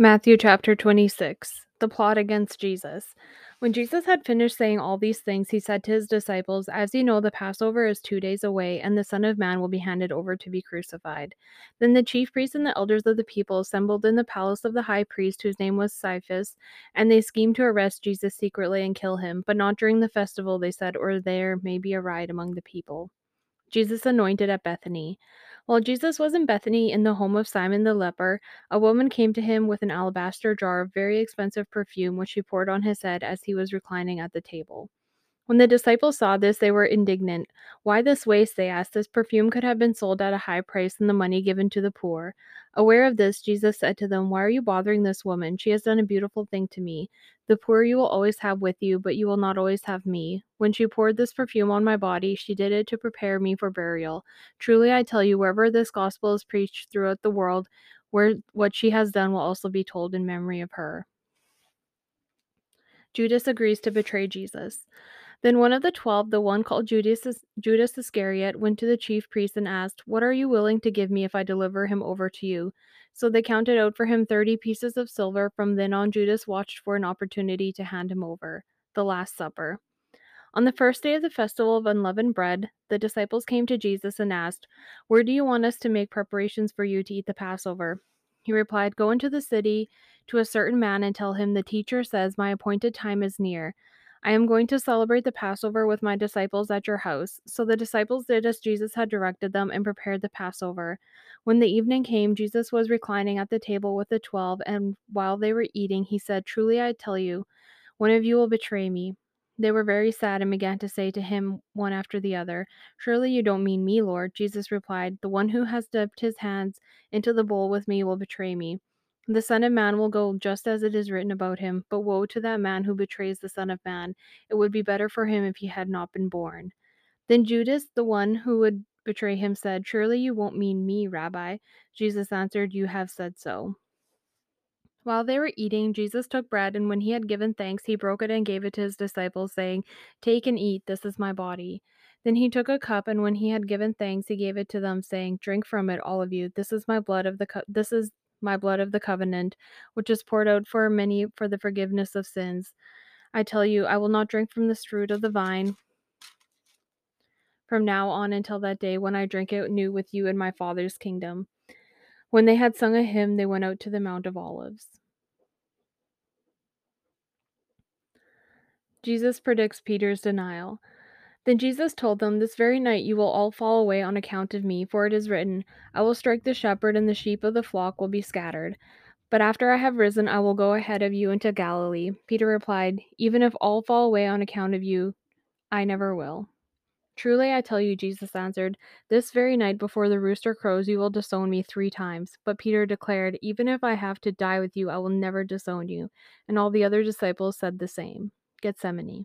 Matthew chapter 26 The plot against Jesus. When Jesus had finished saying all these things, he said to his disciples, As you know, the Passover is two days away, and the Son of Man will be handed over to be crucified. Then the chief priests and the elders of the people assembled in the palace of the high priest, whose name was Caiaphas, and they schemed to arrest Jesus secretly and kill him, but not during the festival, they said, or there may be a riot among the people. Jesus anointed at Bethany. While Jesus was in Bethany in the home of Simon the leper, a woman came to him with an alabaster jar of very expensive perfume, which she poured on his head as he was reclining at the table. When the disciples saw this, they were indignant. Why this waste? They asked. This perfume could have been sold at a high price and the money given to the poor. Aware of this, Jesus said to them, Why are you bothering this woman? She has done a beautiful thing to me. The poor you will always have with you, but you will not always have me. When she poured this perfume on my body, she did it to prepare me for burial. Truly, I tell you, wherever this gospel is preached throughout the world, where what she has done will also be told in memory of her. Judas agrees to betray Jesus. Then one of the twelve, the one called Judas, Judas Iscariot, went to the chief priests and asked, What are you willing to give me if I deliver him over to you? So they counted out for him thirty pieces of silver. From then on, Judas watched for an opportunity to hand him over. The Last Supper. On the first day of the festival of unleavened bread, the disciples came to Jesus and asked, Where do you want us to make preparations for you to eat the Passover? He replied, Go into the city to a certain man and tell him, The teacher says, My appointed time is near. I am going to celebrate the Passover with my disciples at your house. So the disciples did as Jesus had directed them and prepared the Passover. When the evening came, Jesus was reclining at the table with the twelve, and while they were eating, he said, Truly I tell you, one of you will betray me. They were very sad and began to say to him one after the other, Surely you don't mean me, Lord. Jesus replied, The one who has dipped his hands into the bowl with me will betray me. The Son of Man will go just as it is written about him, but woe to that man who betrays the Son of Man. It would be better for him if he had not been born. Then Judas, the one who would betray him, said, Surely you won't mean me, Rabbi. Jesus answered, You have said so. While they were eating, Jesus took bread, and when he had given thanks, he broke it and gave it to his disciples, saying, Take and eat, this is my body. Then he took a cup, and when he had given thanks, he gave it to them, saying, Drink from it, all of you. This is my blood of the cup. this is my blood of the covenant, which is poured out for many for the forgiveness of sins. I tell you, I will not drink from this fruit of the vine from now on until that day when I drink it new with you in my Father's kingdom. When they had sung a hymn, they went out to the Mount of Olives. Jesus predicts Peter's denial. Then Jesus told them, This very night you will all fall away on account of me, for it is written, I will strike the shepherd, and the sheep of the flock will be scattered. But after I have risen, I will go ahead of you into Galilee. Peter replied, Even if all fall away on account of you, I never will. Truly I tell you, Jesus answered, This very night before the rooster crows, you will disown me three times. But Peter declared, Even if I have to die with you, I will never disown you. And all the other disciples said the same. Gethsemane.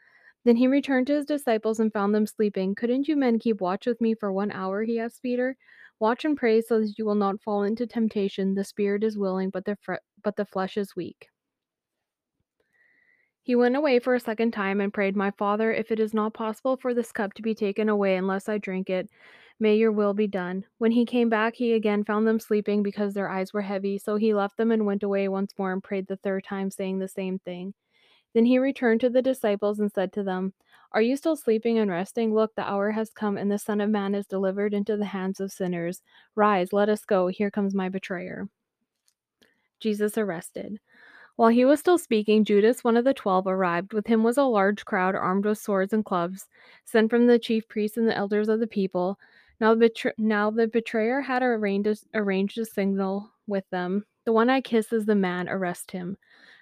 Then he returned to his disciples and found them sleeping. Couldn't you men keep watch with me for one hour? He asked Peter. Watch and pray so that you will not fall into temptation. The spirit is willing, but the, fre- but the flesh is weak. He went away for a second time and prayed, My Father, if it is not possible for this cup to be taken away unless I drink it, may your will be done. When he came back, he again found them sleeping because their eyes were heavy. So he left them and went away once more and prayed the third time, saying the same thing. Then he returned to the disciples and said to them, Are you still sleeping and resting? Look, the hour has come, and the Son of Man is delivered into the hands of sinners. Rise, let us go. Here comes my betrayer. Jesus arrested. While he was still speaking, Judas, one of the twelve, arrived. With him was a large crowd armed with swords and clubs, sent from the chief priests and the elders of the people. Now, betray- now the betrayer had arranged a, arranged a signal with them. The one I kiss is the man, arrest him.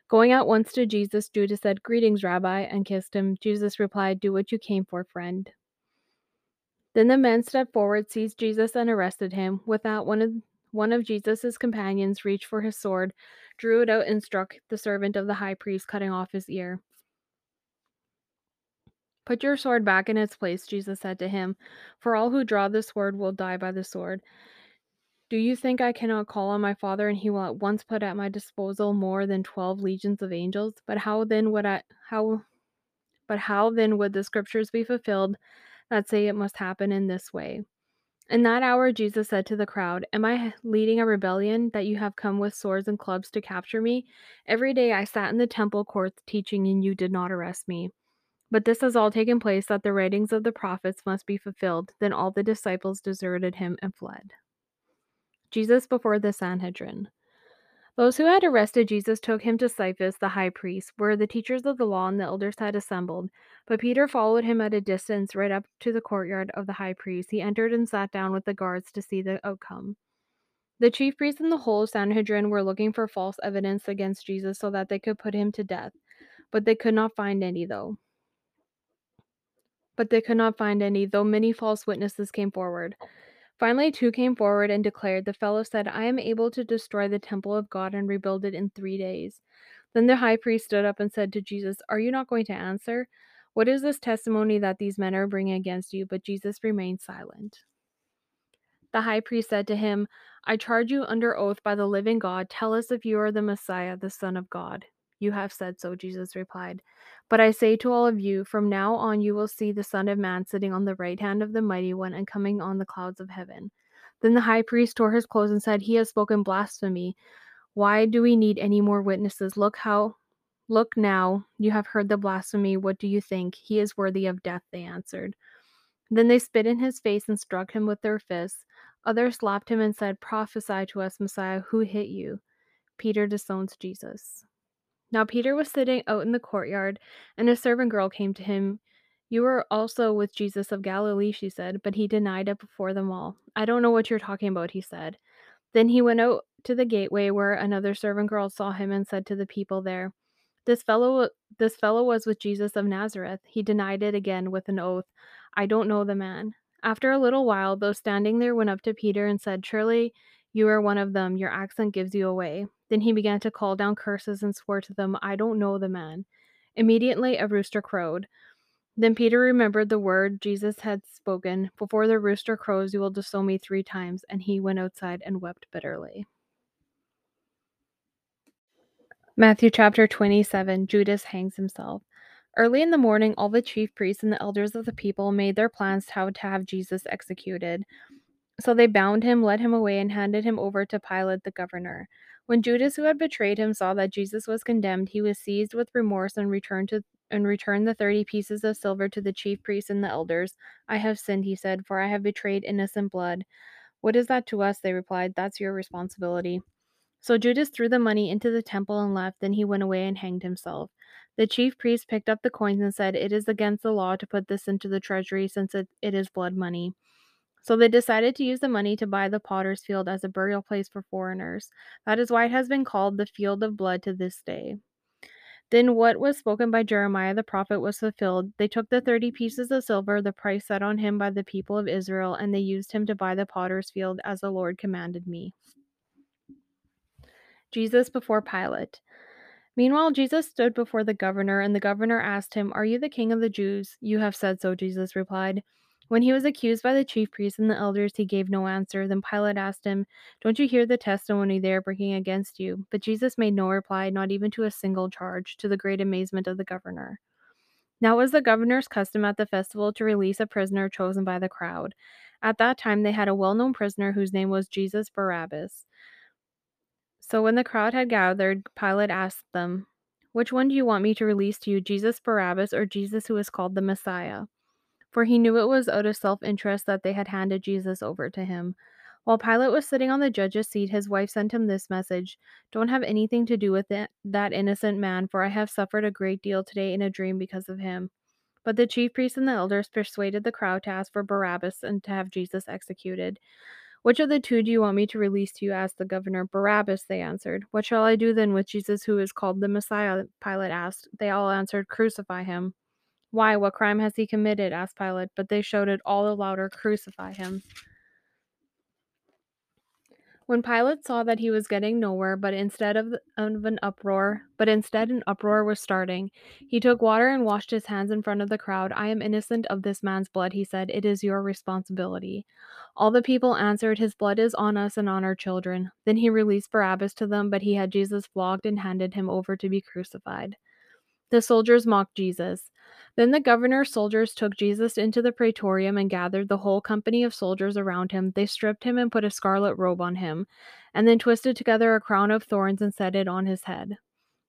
Going out once to Jesus, Judas said, Greetings, Rabbi, and kissed him. Jesus replied, Do what you came for, friend. Then the men stepped forward, seized Jesus, and arrested him. With that, one of One of Jesus' companions reached for his sword, drew it out, and struck the servant of the high priest, cutting off his ear. Put your sword back in its place, Jesus said to him, for all who draw the sword will die by the sword. Do you think I cannot call on my Father and he will at once put at my disposal more than 12 legions of angels? But how then would I how but how then would the scriptures be fulfilled that say it must happen in this way? In that hour Jesus said to the crowd, Am I leading a rebellion that you have come with swords and clubs to capture me? Every day I sat in the temple courts teaching and you did not arrest me. But this has all taken place that the writings of the prophets must be fulfilled. Then all the disciples deserted him and fled. Jesus before the Sanhedrin. Those who had arrested Jesus took him to Caiaphas, the high priest, where the teachers of the law and the elders had assembled. But Peter followed him at a distance right up to the courtyard of the high priest. He entered and sat down with the guards to see the outcome. The chief priests and the whole Sanhedrin were looking for false evidence against Jesus so that they could put him to death, but they could not find any, though. But they could not find any, though many false witnesses came forward. Finally, two came forward and declared, The fellow said, I am able to destroy the temple of God and rebuild it in three days. Then the high priest stood up and said to Jesus, Are you not going to answer? What is this testimony that these men are bringing against you? But Jesus remained silent. The high priest said to him, I charge you under oath by the living God, tell us if you are the Messiah, the Son of God. You have said so, Jesus replied. But I say to all of you, from now on you will see the Son of Man sitting on the right hand of the Mighty One and coming on the clouds of heaven. Then the high priest tore his clothes and said, He has spoken blasphemy. Why do we need any more witnesses? Look how look now, you have heard the blasphemy. What do you think? He is worthy of death, they answered. Then they spit in his face and struck him with their fists. Others slapped him and said, Prophesy to us, Messiah, who hit you? Peter disowns Jesus. Now Peter was sitting out in the courtyard, and a servant girl came to him. You were also with Jesus of Galilee, she said, but he denied it before them all. I don't know what you're talking about, he said. Then he went out to the gateway where another servant girl saw him and said to the people there, This fellow this fellow was with Jesus of Nazareth. He denied it again with an oath. I don't know the man. After a little while, those standing there went up to Peter and said, Surely you are one of them. Your accent gives you away. Then he began to call down curses and swore to them, I don't know the man. Immediately a rooster crowed. Then Peter remembered the word Jesus had spoken Before the rooster crows, you will disown me three times. And he went outside and wept bitterly. Matthew chapter 27 Judas hangs himself. Early in the morning, all the chief priests and the elders of the people made their plans how to have Jesus executed. So they bound him, led him away, and handed him over to Pilate the governor. When Judas, who had betrayed him, saw that Jesus was condemned, he was seized with remorse and returned to and returned the thirty pieces of silver to the chief priests and the elders. I have sinned, he said, for I have betrayed innocent blood. What is that to us? They replied. That's your responsibility. So Judas threw the money into the temple and left. Then he went away and hanged himself. The chief priest picked up the coins and said, It is against the law to put this into the treasury since it, it is blood money. So they decided to use the money to buy the potter's field as a burial place for foreigners. That is why it has been called the field of blood to this day. Then what was spoken by Jeremiah the prophet was fulfilled. They took the thirty pieces of silver, the price set on him by the people of Israel, and they used him to buy the potter's field as the Lord commanded me. Jesus before Pilate. Meanwhile, Jesus stood before the governor, and the governor asked him, Are you the king of the Jews? You have said so, Jesus replied. When he was accused by the chief priests and the elders, he gave no answer. Then Pilate asked him, Don't you hear the testimony they are bringing against you? But Jesus made no reply, not even to a single charge, to the great amazement of the governor. Now it was the governor's custom at the festival to release a prisoner chosen by the crowd. At that time, they had a well known prisoner whose name was Jesus Barabbas. So when the crowd had gathered, Pilate asked them, Which one do you want me to release to you, Jesus Barabbas or Jesus who is called the Messiah? For he knew it was out of self interest that they had handed Jesus over to him. While Pilate was sitting on the judge's seat, his wife sent him this message Don't have anything to do with it, that innocent man, for I have suffered a great deal today in a dream because of him. But the chief priests and the elders persuaded the crowd to ask for Barabbas and to have Jesus executed. Which of the two do you want me to release to you? asked the governor. Barabbas, they answered. What shall I do then with Jesus, who is called the Messiah? Pilate asked. They all answered, Crucify him. Why? What crime has he committed? asked Pilate. But they shouted all the louder, Crucify him. When Pilate saw that he was getting nowhere, but instead of, of an uproar, but instead an uproar was starting, he took water and washed his hands in front of the crowd. I am innocent of this man's blood, he said. It is your responsibility. All the people answered, His blood is on us and on our children. Then he released Barabbas to them, but he had Jesus flogged and handed him over to be crucified. The soldiers mocked Jesus. Then the governor's soldiers took Jesus into the praetorium and gathered the whole company of soldiers around him. They stripped him and put a scarlet robe on him, and then twisted together a crown of thorns and set it on his head.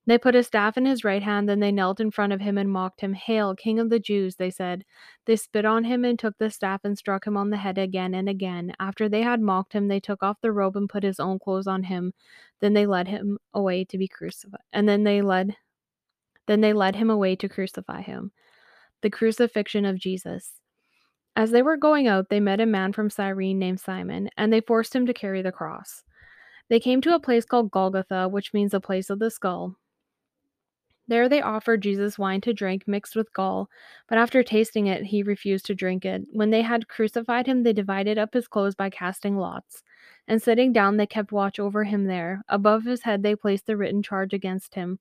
They put a staff in his right hand, then they knelt in front of him and mocked him. Hail, King of the Jews, they said. They spit on him and took the staff and struck him on the head again and again. After they had mocked him, they took off the robe and put his own clothes on him. Then they led him away to be crucified. And then they led then they led him away to crucify him. The crucifixion of Jesus. As they were going out, they met a man from Cyrene named Simon, and they forced him to carry the cross. They came to a place called Golgotha, which means a place of the skull. There they offered Jesus wine to drink mixed with gall, but after tasting it, he refused to drink it. When they had crucified him, they divided up his clothes by casting lots. And sitting down, they kept watch over him there. Above his head, they placed the written charge against him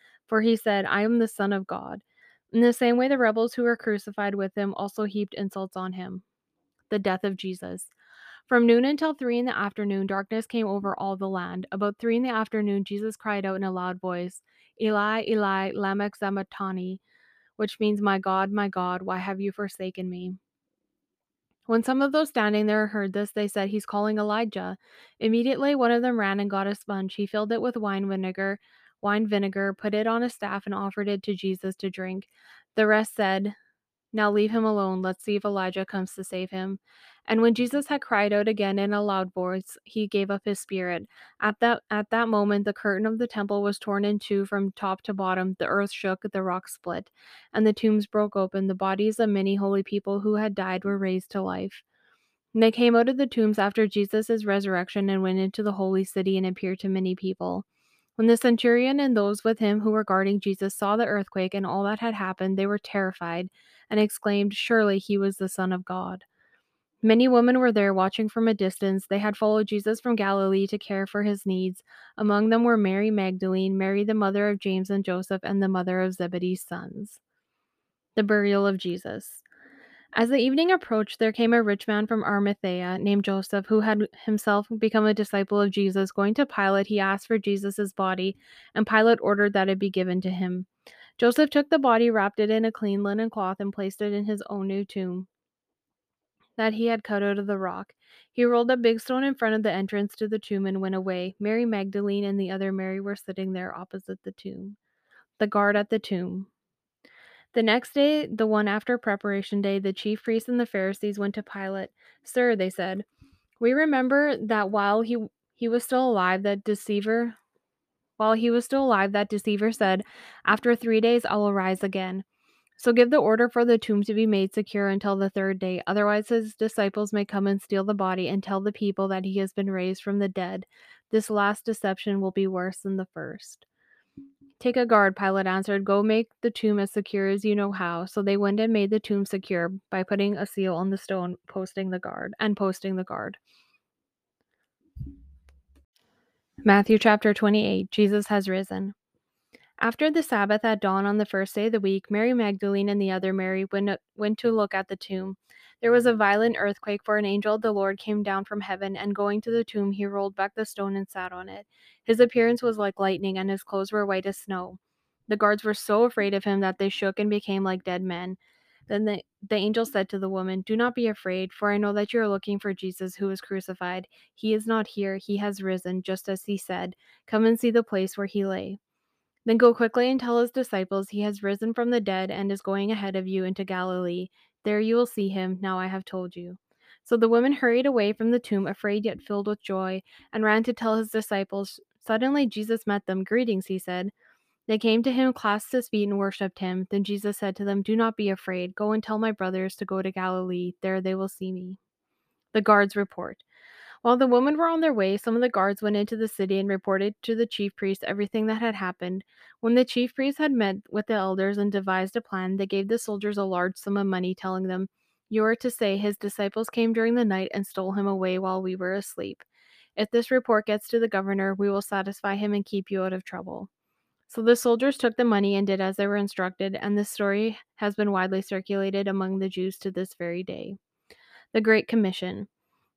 for he said, I am the Son of God. In the same way, the rebels who were crucified with him also heaped insults on him. The death of Jesus. From noon until three in the afternoon, darkness came over all the land. About three in the afternoon, Jesus cried out in a loud voice, Eli, Eli, lama sabachthani, which means, My God, my God, why have you forsaken me? When some of those standing there heard this, they said, He's calling Elijah. Immediately, one of them ran and got a sponge. He filled it with wine vinegar wine vinegar, put it on a staff, and offered it to Jesus to drink. The rest said, Now leave him alone. Let's see if Elijah comes to save him. And when Jesus had cried out again in a loud voice, he gave up his spirit. At that at that moment the curtain of the temple was torn in two from top to bottom. The earth shook, the rocks split, and the tombs broke open. The bodies of many holy people who had died were raised to life. And they came out of the tombs after Jesus' resurrection and went into the holy city and appeared to many people. When the centurion and those with him who were guarding Jesus saw the earthquake and all that had happened, they were terrified and exclaimed, Surely he was the Son of God. Many women were there watching from a distance. They had followed Jesus from Galilee to care for his needs. Among them were Mary Magdalene, Mary the mother of James and Joseph, and the mother of Zebedee's sons. The burial of Jesus. As the evening approached, there came a rich man from Arimathea named Joseph, who had himself become a disciple of Jesus. Going to Pilate, he asked for Jesus' body, and Pilate ordered that it be given to him. Joseph took the body, wrapped it in a clean linen cloth, and placed it in his own new tomb that he had cut out of the rock. He rolled a big stone in front of the entrance to the tomb and went away. Mary Magdalene and the other Mary were sitting there opposite the tomb. The guard at the tomb. The next day, the one after preparation day, the chief priests and the Pharisees went to Pilate. Sir, they said, we remember that while he he was still alive, that deceiver while he was still alive, that deceiver said, After three days I will rise again. So give the order for the tomb to be made secure until the third day. Otherwise, his disciples may come and steal the body and tell the people that he has been raised from the dead. This last deception will be worse than the first. Take a guard, Pilate answered. Go make the tomb as secure as you know how. So they went and made the tomb secure by putting a seal on the stone, posting the guard, and posting the guard. Matthew chapter 28 Jesus has risen. After the Sabbath at dawn on the first day of the week, Mary Magdalene and the other Mary went, went to look at the tomb. There was a violent earthquake, for an angel of the Lord came down from heaven, and going to the tomb, he rolled back the stone and sat on it. His appearance was like lightning, and his clothes were white as snow. The guards were so afraid of him that they shook and became like dead men. Then the, the angel said to the woman, Do not be afraid, for I know that you are looking for Jesus who was crucified. He is not here, he has risen, just as he said. Come and see the place where he lay. Then go quickly and tell his disciples he has risen from the dead and is going ahead of you into Galilee. There you will see him. Now I have told you. So the woman hurried away from the tomb, afraid yet filled with joy, and ran to tell his disciples. Suddenly Jesus met them. Greetings, he said. They came to him, clasped his feet, and worshipped him. Then Jesus said to them, Do not be afraid. Go and tell my brothers to go to Galilee. There they will see me. The guards report. While the women were on their way, some of the guards went into the city and reported to the chief priest everything that had happened. When the chief priest had met with the elders and devised a plan, they gave the soldiers a large sum of money, telling them, You are to say, His disciples came during the night and stole him away while we were asleep. If this report gets to the governor, we will satisfy him and keep you out of trouble. So the soldiers took the money and did as they were instructed, and this story has been widely circulated among the Jews to this very day. The Great Commission.